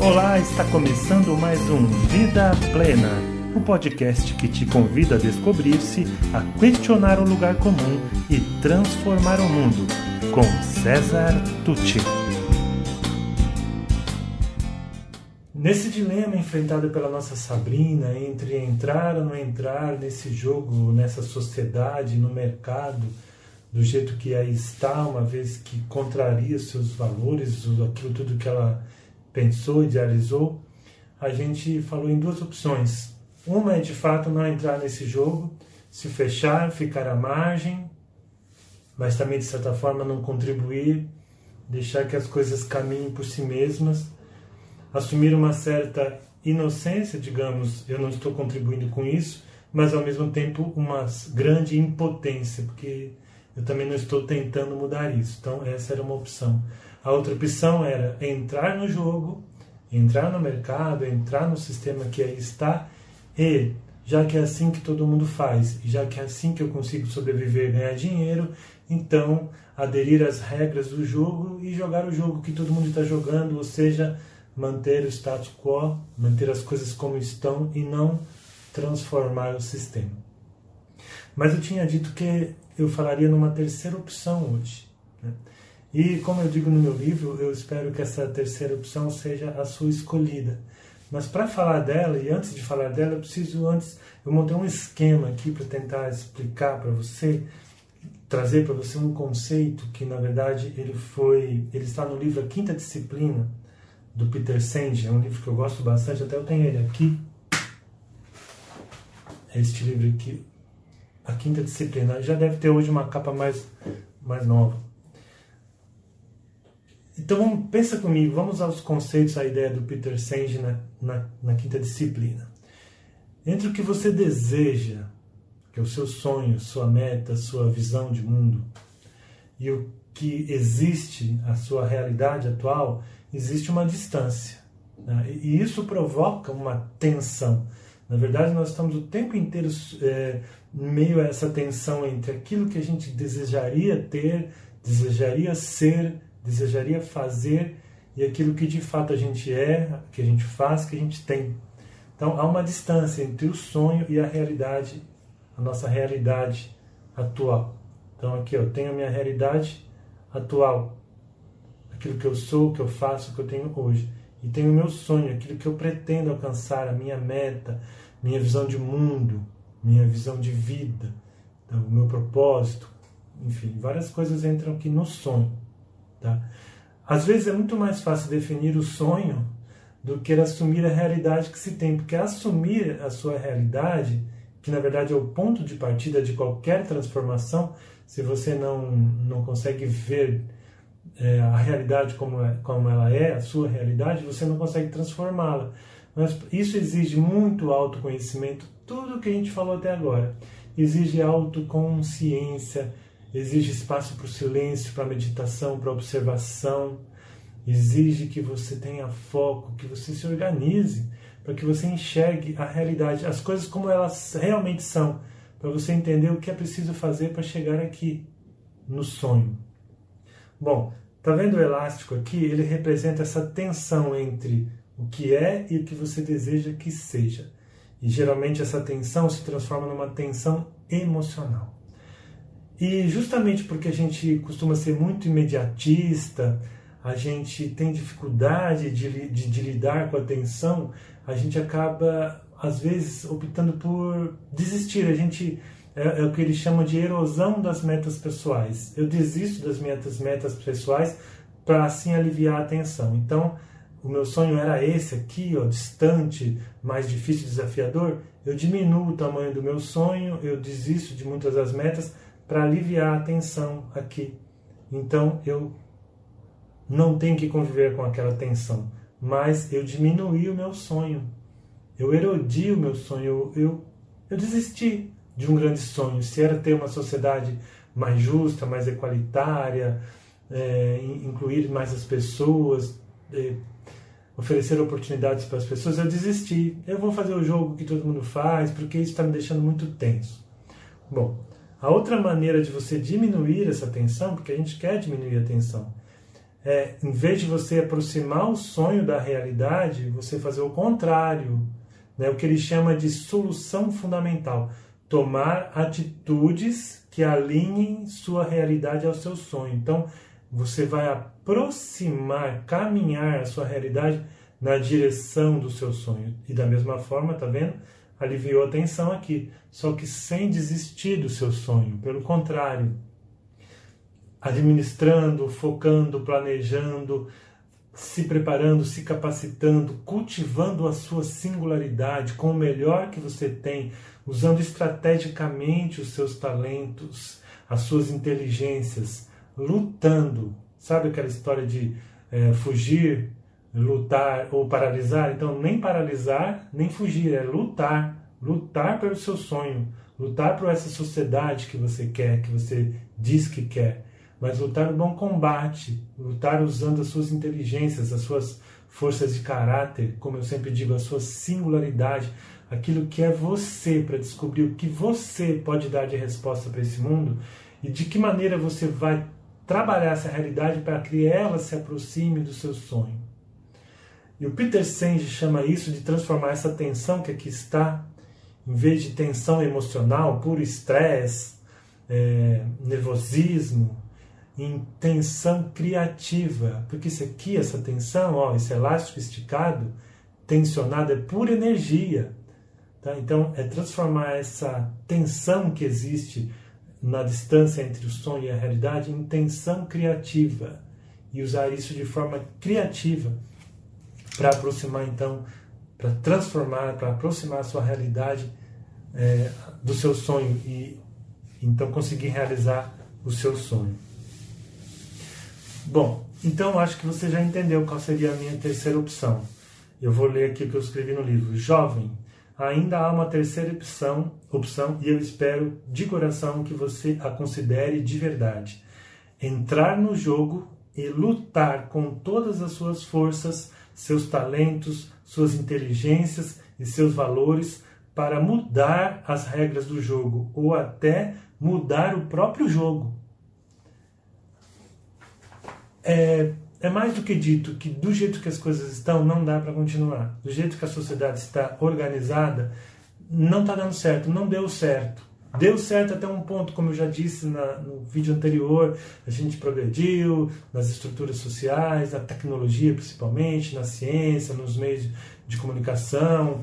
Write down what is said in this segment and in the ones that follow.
Olá, está começando mais um Vida Plena, o um podcast que te convida a descobrir-se, a questionar o lugar comum e transformar o mundo, com César Tucci. Nesse dilema enfrentado pela nossa Sabrina entre entrar ou não entrar nesse jogo, nessa sociedade, no mercado, do jeito que aí está, uma vez que contraria seus valores, aquilo tudo que ela pensou, idealizou, a gente falou em duas opções. Uma é de fato não entrar nesse jogo, se fechar, ficar à margem, mas também de certa forma não contribuir, deixar que as coisas caminhem por si mesmas, assumir uma certa inocência, digamos, eu não estou contribuindo com isso, mas ao mesmo tempo uma grande impotência, porque eu também não estou tentando mudar isso. Então, essa era uma opção. A outra opção era entrar no jogo, entrar no mercado, entrar no sistema que aí está e, já que é assim que todo mundo faz, já que é assim que eu consigo sobreviver e ganhar dinheiro, então aderir às regras do jogo e jogar o jogo que todo mundo está jogando, ou seja, manter o status quo, manter as coisas como estão e não transformar o sistema. Mas eu tinha dito que eu falaria numa terceira opção hoje. Né? E como eu digo no meu livro, eu espero que essa terceira opção seja a sua escolhida. Mas para falar dela, e antes de falar dela, eu preciso antes, eu montei um esquema aqui para tentar explicar para você, trazer para você um conceito que na verdade ele foi, ele está no livro A Quinta Disciplina do Peter Senge, é um livro que eu gosto bastante, até eu tenho ele aqui. É este livro aqui, A Quinta Disciplina. Já deve ter hoje uma capa mais mais nova. Então pensa comigo, vamos aos conceitos, a ideia do Peter Senge na, na, na quinta disciplina. Entre o que você deseja, que é o seu sonho, sua meta, sua visão de mundo, e o que existe, a sua realidade atual, existe uma distância. Né? E isso provoca uma tensão. Na verdade, nós estamos o tempo inteiro é, meio a essa tensão entre aquilo que a gente desejaria ter, desejaria ser desejaria fazer e aquilo que de fato a gente é, que a gente faz, que a gente tem. Então há uma distância entre o sonho e a realidade, a nossa realidade atual. Então aqui eu tenho a minha realidade atual, aquilo que eu sou, que eu faço, que eu tenho hoje. E tenho o meu sonho, aquilo que eu pretendo alcançar, a minha meta, minha visão de mundo, minha visão de vida, então, o meu propósito, enfim, várias coisas entram aqui no sonho. Tá? Às vezes é muito mais fácil definir o sonho do que assumir a realidade que se tem, porque assumir a sua realidade, que na verdade é o ponto de partida de qualquer transformação, se você não, não consegue ver é, a realidade como, é, como ela é, a sua realidade, você não consegue transformá-la. Mas isso exige muito autoconhecimento, tudo que a gente falou até agora. Exige autoconsciência, exige espaço para o silêncio, para a meditação, para a observação, exige que você tenha foco, que você se organize, para que você enxergue a realidade, as coisas como elas realmente são, para você entender o que é preciso fazer para chegar aqui, no sonho. Bom, tá vendo o elástico aqui? Ele representa essa tensão entre o que é e o que você deseja que seja. E geralmente essa tensão se transforma numa tensão emocional. E justamente porque a gente costuma ser muito imediatista, a gente tem dificuldade de, de, de lidar com a tensão, a gente acaba, às vezes, optando por desistir. A gente é, é, o que eles chamam de erosão das metas pessoais. Eu desisto das minhas metas pessoais para assim aliviar a tensão. Então, o meu sonho era esse aqui, ó, distante, mais difícil, desafiador. Eu diminuo o tamanho do meu sonho, eu desisto de muitas das metas para aliviar a tensão aqui. Então eu não tenho que conviver com aquela tensão, mas eu diminuí o meu sonho, eu erodi o meu sonho, eu, eu, eu desisti de um grande sonho. Se era ter uma sociedade mais justa, mais equalitária, é, incluir mais as pessoas, é, oferecer oportunidades para as pessoas, eu desisti. Eu vou fazer o jogo que todo mundo faz, porque isso está me deixando muito tenso. Bom, a outra maneira de você diminuir essa tensão, porque a gente quer diminuir a tensão, é, em vez de você aproximar o sonho da realidade, você fazer o contrário, né? o que ele chama de solução fundamental. Tomar atitudes que alinhem sua realidade ao seu sonho. Então, você vai aproximar, caminhar a sua realidade na direção do seu sonho. E da mesma forma, tá vendo? Aliviou a tensão aqui, só que sem desistir do seu sonho. Pelo contrário, administrando, focando, planejando, se preparando, se capacitando, cultivando a sua singularidade com o melhor que você tem, usando estrategicamente os seus talentos, as suas inteligências, lutando. Sabe aquela história de é, fugir, lutar ou paralisar? Então, nem paralisar, nem fugir, é lutar. Lutar pelo seu sonho, lutar por essa sociedade que você quer, que você diz que quer mas lutar no bom combate, lutar usando as suas inteligências, as suas forças de caráter, como eu sempre digo, a sua singularidade, aquilo que é você, para descobrir o que você pode dar de resposta para esse mundo e de que maneira você vai trabalhar essa realidade para que ela se aproxime do seu sonho. E o Peter Senge chama isso de transformar essa tensão que aqui está, em vez de tensão emocional, puro estresse, é, nervosismo, em tensão criativa, porque isso aqui, essa tensão, ó, esse elástico esticado, tensionado, é pura energia. Tá? Então, é transformar essa tensão que existe na distância entre o sonho e a realidade em tensão criativa e usar isso de forma criativa para aproximar, então, para transformar, para aproximar a sua realidade é, do seu sonho e então conseguir realizar o seu sonho. Bom, então acho que você já entendeu qual seria a minha terceira opção. Eu vou ler aqui o que eu escrevi no livro. Jovem, ainda há uma terceira opção, opção e eu espero de coração que você a considere de verdade. Entrar no jogo e lutar com todas as suas forças, seus talentos, suas inteligências e seus valores para mudar as regras do jogo ou até mudar o próprio jogo é, é mais do que dito que do jeito que as coisas estão não dá para continuar. Do jeito que a sociedade está organizada, não está dando certo, não deu certo. Deu certo até um ponto, como eu já disse na, no vídeo anterior, a gente progrediu nas estruturas sociais, na tecnologia principalmente, na ciência, nos meios de comunicação.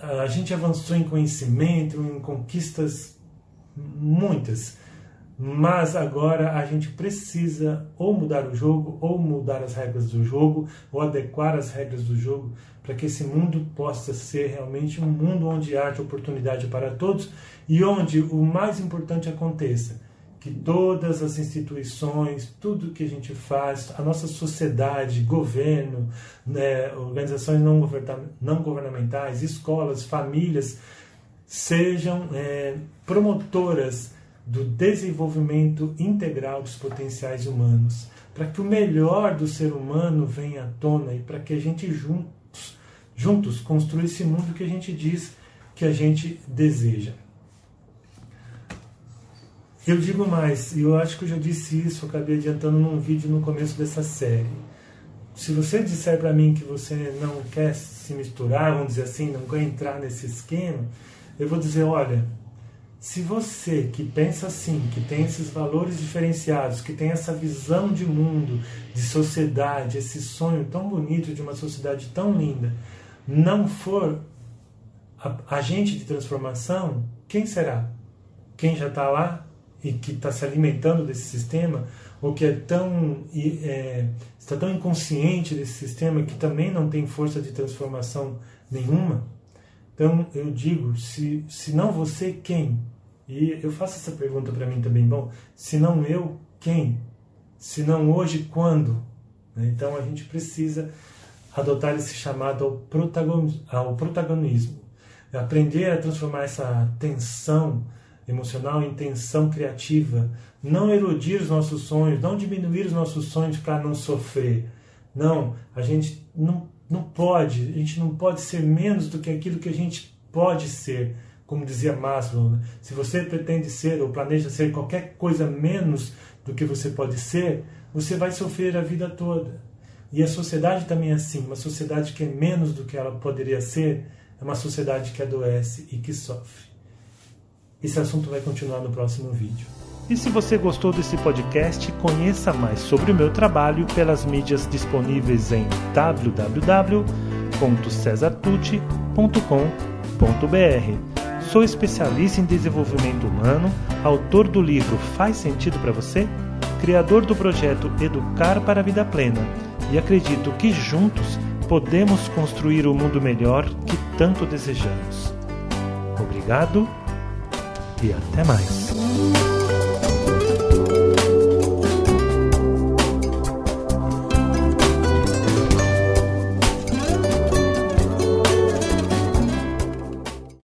A gente avançou em conhecimento, em conquistas muitas. Mas agora a gente precisa ou mudar o jogo, ou mudar as regras do jogo, ou adequar as regras do jogo, para que esse mundo possa ser realmente um mundo onde haja oportunidade para todos e onde o mais importante aconteça, que todas as instituições, tudo que a gente faz, a nossa sociedade, governo, né, organizações não, governamentais, escolas, famílias, sejam é, promotoras do desenvolvimento integral dos potenciais humanos, para que o melhor do ser humano venha à tona e para que a gente juntos, juntos construa esse mundo que a gente diz que a gente deseja. Eu digo mais, e eu acho que eu já disse isso, eu acabei adiantando num vídeo no começo dessa série. Se você disser para mim que você não quer se misturar, vamos dizer assim, não quer entrar nesse esquema, eu vou dizer, olha, se você que pensa assim, que tem esses valores diferenciados, que tem essa visão de mundo, de sociedade, esse sonho tão bonito de uma sociedade tão linda, não for agente de transformação, quem será? Quem já está lá e que está se alimentando desse sistema, ou que é tão, é, está tão inconsciente desse sistema que também não tem força de transformação nenhuma? Então eu digo, se, se não você, quem? E eu faço essa pergunta para mim também. Bom, se não eu, quem? Se não hoje, quando? Né? Então a gente precisa adotar esse chamado ao protagonismo, ao protagonismo. Aprender a transformar essa tensão emocional em tensão criativa. Não erudir os nossos sonhos, não diminuir os nossos sonhos para não sofrer. Não, a gente não não pode, a gente não pode ser menos do que aquilo que a gente pode ser. Como dizia Maslow, né? se você pretende ser ou planeja ser qualquer coisa menos do que você pode ser, você vai sofrer a vida toda. E a sociedade também é assim, uma sociedade que é menos do que ela poderia ser, é uma sociedade que adoece e que sofre. Esse assunto vai continuar no próximo vídeo. E se você gostou desse podcast, conheça mais sobre o meu trabalho pelas mídias disponíveis em www.cesartucci.com.br. Sou especialista em desenvolvimento humano, autor do livro Faz Sentido para Você, criador do projeto Educar para a Vida Plena e acredito que juntos podemos construir o mundo melhor que tanto desejamos. Obrigado e até mais.